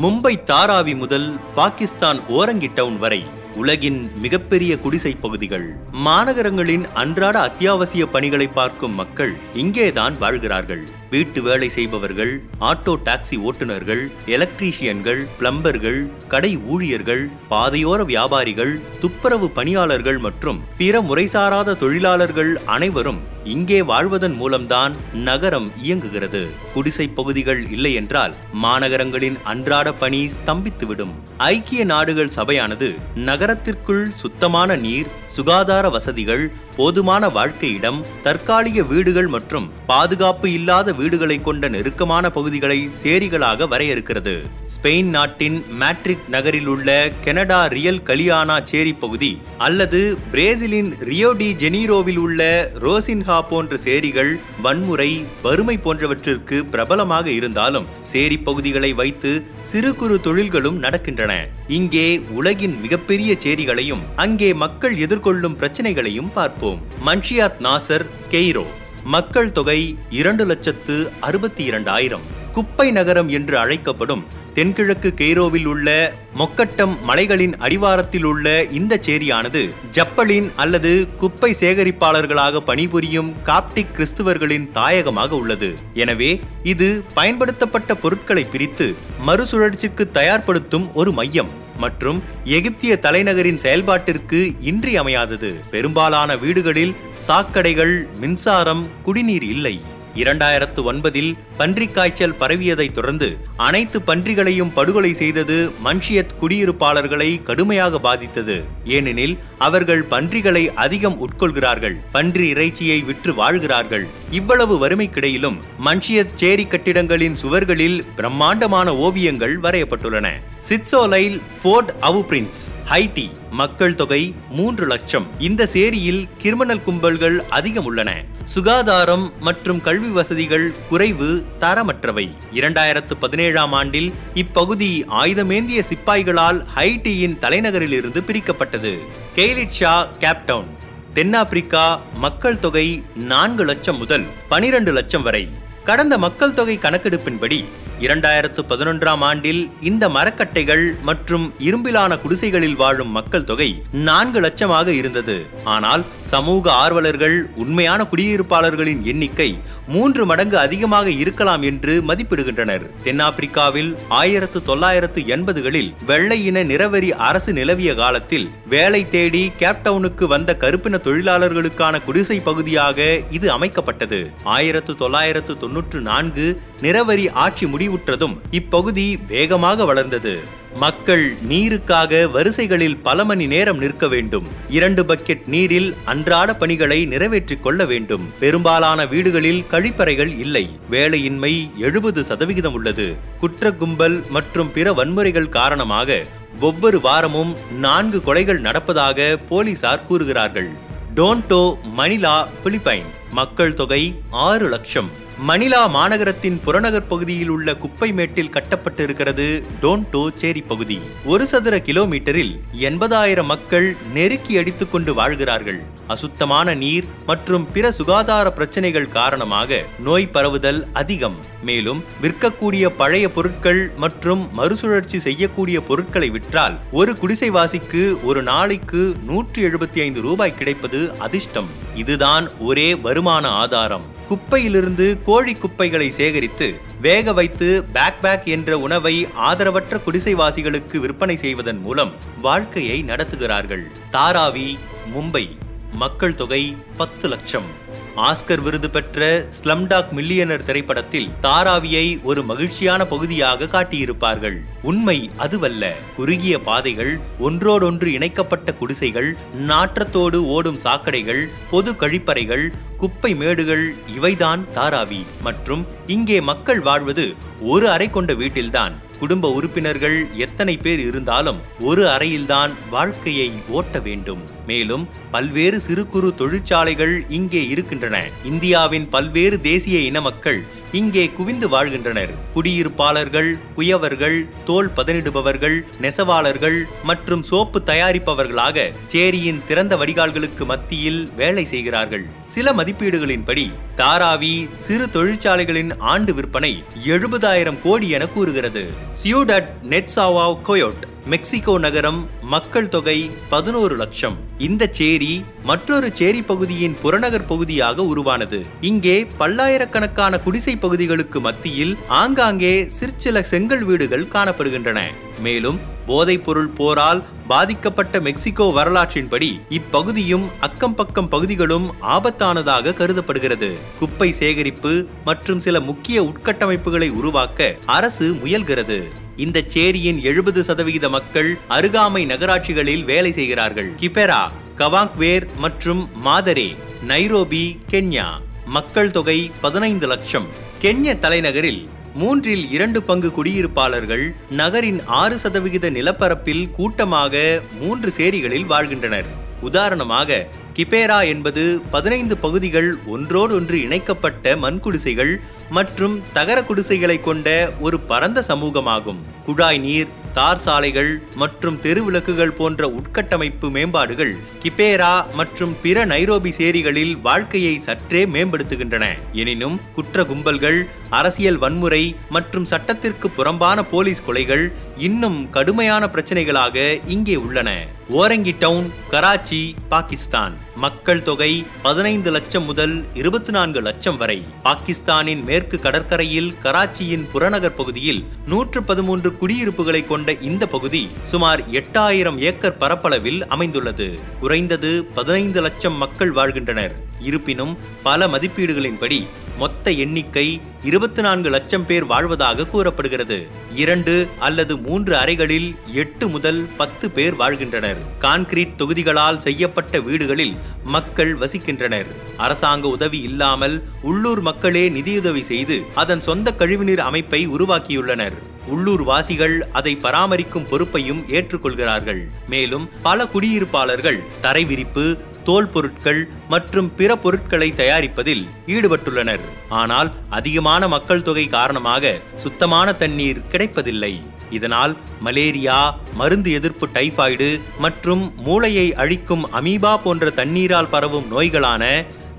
மும்பை தாராவி முதல் பாகிஸ்தான் ஓரங்கி டவுன் வரை உலகின் மிகப்பெரிய குடிசை பகுதிகள். மாநகரங்களின் அன்றாட அத்தியாவசிய பணிகளை பார்க்கும் மக்கள் இங்கேதான் வாழ்கிறார்கள். வீட்டு வேலை செய்பவர்கள் ஆட்டோ டாக்ஸி ஓட்டுநர்கள் எலக்ட்ரீஷியன்கள் பிளம்பர்கள் கடை ஊழியர்கள் பாதையோர வியாபாரிகள் துப்புரவு பணியாளர்கள் மற்றும் பிற முறைசாராத தொழிலாளர்கள் அனைவரும் இங்கே வாழ்வதன் மூலம்தான் நகரம் இயங்குகிறது. குடிசை பகுதிகள் இல்லை என்றால் மாநகரங்களின் அன்றாட பணி ஸ்தம்பித்துவிடும். ஐக்கிய நாடுகள் சபையானது நகரத்திற்குள் சுத்தமான நீர் சுகாதார வசதிகள் போதுமான வாழ்க்கை இடம் தற்காலிக வீடுகள் மற்றும் பாதுகாப்பு இல்லாத வீடுகளை கொண்ட நெருக்கமான பகுதிகளை சேரிகளாக வரையறுக்கிறது. ஸ்பெயின் நாட்டின் மேட்ரிட் நகரில் உள்ள கெனடா ரியல் கலியானா சேரி பகுதி அல்லது பிரேசிலின் ரியோ டி ஜெனீரோவில் உள்ள ரோசின்ஹா போன்ற சேரிகள் வன்முறை வறுமை போன்றவற்றிற்கு பிரபலமாக இருந்தாலும் சேரி பகுதிகளை வைத்து சிறு குறு தொழில்களும் நடக்கின்றன. இங்கே உலகின் மிகப்பெரிய சேரிகளையும் அங்கே மக்கள் எதிர்கொள்ளும் பிரச்சனைகளையும் பார்ப்போம். Manshiyat Naser Cairo. மக்கள் தொகை இரண்டு லட்சத்து அறுபத்தி இரண்டாயிரம் குப்பை நகரம் என்று அழைக்கப்படும் தென்கிழக்கு கெய்ரோவில் உள்ள மொக்கட்டம் மலைகளின் அடிவாரத்தில் உள்ள இந்த சேரியானது ஜப்பலின் அல்லது குப்பை சேகரிப்பாளர்களாக பணிபுரியும் காப்டிக் கிறிஸ்துவர்களின் தாயகமாக உள்ளது. எனவே இது பயன்படுத்தப்பட்ட பொருட்களை பிரித்து மறுசுழற்சிக்கு தயார்படுத்தும் ஒரு மையம். மற்றும் எகிப்திய தலைநகரின் செயல்பாட்டிற்கு இன்றியமையாதது. பெரும்பாலான வீடுகளில் சாக்கடைகள் மின்சாரம் குடிநீர் இல்லை. இரண்டாயிரத்து ஒன்பதில் பன்றி காய்ச்சல் பரவியதை தொடர்ந்து அனைத்து பன்றிகளையும் படுகொலை செய்தது மன்ஷியத் குடியிருப்பாளர்களை கடுமையாக பாதித்தது. ஏனெனில் அவர்கள் பன்றிகளை அதிகம் உட்கொள்கிறார்கள் பன்றி இறைச்சியை விற்று வாழ்கிறார்கள். இவ்வளவு வறுமைக்கிடையிலும் மன்ஷியத் சேரி கட்டிடங்களின் சுவர்களில் பிரம்மாண்டமான ஓவியங்கள் வரையப்பட்டுள்ளன. சிட்சோலைல் ஃபோர்ட் அவு பிரின்ஸ் ஹைட்டி மக்கள் தொகை மூன்று லட்சம். இந்த சேரியில் கிரிமினல் கும்பல்கள் அதிகம் உள்ளன. சுகாதாரம் மற்றும் கல்வி வசதிகள் குறைவு தரமற்றவை. இரண்டாயிரத்து பதினேழாம் ஆண்டில் இப்பகுதி ஆயுதமேந்திய சிப்பாய்களால் ஹைட்டியின் தலைநகரிலிருந்து பிரிக்கப்பட்டது. கெய்லிட்ஷா கேப்டவுன் தென்னாப்பிரிக்கா மக்கள் தொகை நான்கு லட்சம் முதல் பனிரெண்டு லட்சம் வரை. கடந்த மக்கள் தொகை கணக்கெடுப்பின்படி இரண்டாயிரத்து பதினொன்றாம் ஆண்டில் இந்த மரக்கட்டைகள் மற்றும் இரும்பிலான குடிசைகளில் வாழும் மக்கள் தொகை நான்கு லட்சமாக இருந்தது. ஆனால் சமூக ஆர்வலர்கள் உண்மையான குடியிருப்பாளர்களின் எண்ணிக்கை மூன்று மடங்கு அதிகமாக இருக்கலாம் என்று மதிப்பிடுகின்றனர். தென்னாப்பிரிக்காவில் ஆயிரத்து தொள்ளாயிரத்து எண்பதுகளில் வெள்ளை இன நிறவெறி அரசு நிலவிய காலத்தில் வேலை தேடி கேப்டவுனுக்கு வந்த கருப்பின தொழிலாளர்களுக்கான குடிசை பகுதியாக இது அமைக்கப்பட்டது. ஆயிரத்து தொள்ளாயிரத்து தொன்னூற்று நான்கு நிறவரி ஆட்சி முடிவுற்றதும் இப்பகுதி வேகமாக வளர்ந்தது. மக்கள் நீருக்காக வரிசைகளில் பல மணி நேரம் நிற்க வேண்டும். இரண்டு பக்கெட் நீரில் அன்றாட பணிகளை நிறைவேற்றிக் கொள்ள வேண்டும். பெரும்பாலான வீடுகளில் கழிப்பறைகள் இல்லை. வேலையின்மை எழுபது சதவிகிதம் உள்ளது. குற்ற கும்பல் மற்றும் பிற வன்முறைகள் காரணமாக ஒவ்வொரு வாரமும் நான்கு கொலைகள் நடப்பதாக போலீசார் கூறுகிறார்கள். Tondo Manila Philippines. மக்கள் தொகை ஆறு லட்சம். மணிலா மாநகரத்தின் புறநகர் பகுதியில் உள்ள குப்பை மேட்டில் கட்டப்பட்டிருக்கிறது டோன்டோ சேரி பகுதி. ஒரு சதுர கிலோமீட்டரில் எண்பதாயிரம் மக்கள் நெருக்கி அடித்துக்கொண்டு வாழ்கிறார்கள். அசுத்தமான நீர் மற்றும் பிற சுகாதார பிரச்சனைகள் காரணமாக நோய் பரவுதல் அதிகம். மேலும் விற்கக்கூடிய பழைய பொருட்கள் மற்றும் மறுசுழற்சி செய்யக்கூடிய பொருட்களை விற்றால் ஒரு குடிசைவாசிக்கு ஒரு நாளைக்கு நூற்றி எழுபத்தி ஐந்து ரூபாய் கிடைப்பது அதிர்ஷ்டம். இதுதான் ஒரே வருமான ஆதாரம். குப்பையிலிருந்து கோழி குப்பைகளை சேகரித்து வேக வைத்து பேக் பேக் என்ற உணவை ஆதரவற்ற குடிசைவாசிகளுக்கு விற்பனை செய்வதன் மூலம் வாழ்க்கையை நடத்துகிறார்கள். தாராவி மும்பை. மக்கள் தொகை பத்து லட்சம். ஆஸ்கர் விருது பெற்ற ஸ்லம்டாக் மில்லியனர் திரைப்படத்தில் தாராவியை ஒரு மகிழ்ச்சியான பகுதியாக காட்டியிருப்பார்கள். உண்மை அதுவல்ல. குறுகிய பாதைகள் ஒன்றோடொன்று இணைக்கப்பட்ட குடிசைகள் நாற்றத்தோடு ஓடும் சாக்கடைகள் பொது கழிப்பறைகள் குப்பை மேடுகள் இவைதான் தாராவி. மற்றும் இங்கே மக்கள் வாழ்வது ஒரு அறை கொண்ட வீட்டில்தான். குடும்ப உறுப்பினர்கள் எத்தனை பேர் இருந்தாலும் ஒரு அறையில்தான் வாழ்க்கையை ஓட்ட வேண்டும். மேலும் பல்வேறு சிறு குறு தொழிற்சாலைகள் இங்கே இருக்கின்றன. இந்தியாவின் பல்வேறு தேசிய இன மக்கள் இங்கே குவிந்து வாழ்கின்றனர். குடியிருப்பாளர்கள் குயவர்கள் தோல் பதனிடுபவர்கள் நெசவாளர்கள் மற்றும் சோப்பு தயாரிப்பவர்களாக சேரியின் திறந்த வடிகால்களுக்கு மத்தியில் வேலை செய்கிறார்கள். சில மதிப்பீடுகளின்படி தாராவி சிறு தொழிற்சாலைகளின் ஆண்டு விற்பனை எழுபதாயிரம் கோடி என கூறுகிறது. சியூடட் நெட்சாவாவ் கோயோட் மெக்சிகோ நகரம் மக்கள் தொகை பதினோரு லட்சம். இந்த சேரி மற்றொரு சேரி பகுதியின் புறநகர் பகுதியாக உருவானது. இங்கே பல்லாயிரக்கணக்கான குடிசை பகுதிகளுக்கு மத்தியில் ஆங்காங்கே சிற்சில செங்கல் வீடுகள் காணப்படுகின்றன. மேலும் போதைப்பொருள் போரால் பாதிக்கப்பட்ட மெக்சிகோ வரலாற்றின்படி இப்பகுதியும் அக்கம் பக்கம் பகுதிகளும் ஆபத்தானதாக கருதப்படுகிறது. குப்பை சேகரிப்பு மற்றும் சில முக்கிய உட்கட்டமைப்புகளை உருவாக்க அரசு முயல்கிறது. இந்த சேரியின் எழுபது சதவிகித மக்கள் அருகாமை நகராட்சிகளில் வேலை செய்கிறார்கள். கிபெரா கவாங்வேர் மற்றும் மாதரே நைரோபி கென்யா. மக்கள் தொகை பதினைந்து லட்சம். கென்ய தலைநகரில் மூன்றில் இரண்டு பங்கு குடியிருப்பாளர்கள் நகரின் ஆறு சதவிகித நிலப்பரப்பில் கூட்டமாக மூன்று சேரிகளில் வாழ்கின்றனர். உதாரணமாக கிபேரா என்பது பதினைந்து பகுதிகள் ஒன்றோடொன்று இணைக்கப்பட்ட மண்குடிசைகள் மற்றும் தகர குடிசைகளை கொண்ட ஒரு பரந்த சமூகமாகும். குழாய் நீர் தார் சாலைகள் மற்றும் தெருவிளக்குகள் போன்ற உட்கட்டமைப்பு மேம்பாடுகள் கிபேரா மற்றும் பிற நைரோபி சேரிகளில் வாழ்க்கையை சற்றே மேம்படுத்துகின்றன. எனினும் குற்ற கும்பல்கள் அரசியல் வன்முறை மற்றும் சட்டத்திற்கு புறம்பான போலீஸ் கொலைகள் இன்னும் கடுமையான பிரச்சனைகளாக இங்கே உள்ளன. ஓரங்கி டவுன் கராச்சி பாகிஸ்தான். மக்கள் தொகை பதினைந்து லட்சம் முதல் இருபத்தி நான்கு லட்சம் வரை. பாகிஸ்தானின் மேற்கு கடற்கரையில் கராச்சியின் புறநகர் பகுதியில் நூற்று பதிமூன்று குடியிருப்புகளை கொண்ட இந்த பகுதி சுமார் எட்டாயிரம் ஏக்கர் பரப்பளவில் அமைந்துள்ளது. குறைந்தது பதினைந்து லட்சம் மக்கள் வாழ்கின்றனர். இருப்பினும் பல மதிப்பீடுகளின்படி மொத்த எண்ணிக்கை இருபத்தி நான்கு லட்சம் பேர் வாழ்வதாக கூறப்படுகிறது. இரண்டு அல்லது மூன்று அறைகளில் எட்டு முதல் பத்து பேர் வாழ்கின்றனர். கான்கிரீட் தொகுதிகளால் செய்யப்பட்ட வீடுகளில் மக்கள் வசிக்கின்றனர். அரசாங்க உதவி இல்லாமல் உள்ளூர் மக்களே நிதியுதவி செய்து அதன் சொந்த கழிவுநீர் அமைப்பை உருவாக்கியுள்ளனர். உள்ளூர் வாசிகள் அதை பராமரிக்கும் பொறுப்பையும் ஏற்றுக்கொள்கிறார்கள். மேலும் பல குடியிருப்பாளர்கள் தரை விரிப்பு தோல் பொருட்கள் மற்றும் பிற பொருட்களை தயாரிப்பதில் ஈடுபட்டுள்ளனர். ஆனால் அதிகமான மக்கள் தொகை காரணமாக சுத்தமான தண்ணீர் கிடைப்பதில்லை. இதனால் மலேரியா மருந்து எதிர்ப்பு டைபாய்டு மற்றும் மூளையை அழிக்கும் அமீபா போன்ற தண்ணீரால் பரவும் நோய்களான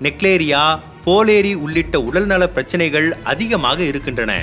நெக்லேரியா போலேரி உள்ளிட்ட உடல்நல பிரச்சனைகள் அதிகமாக இருக்கின்றன.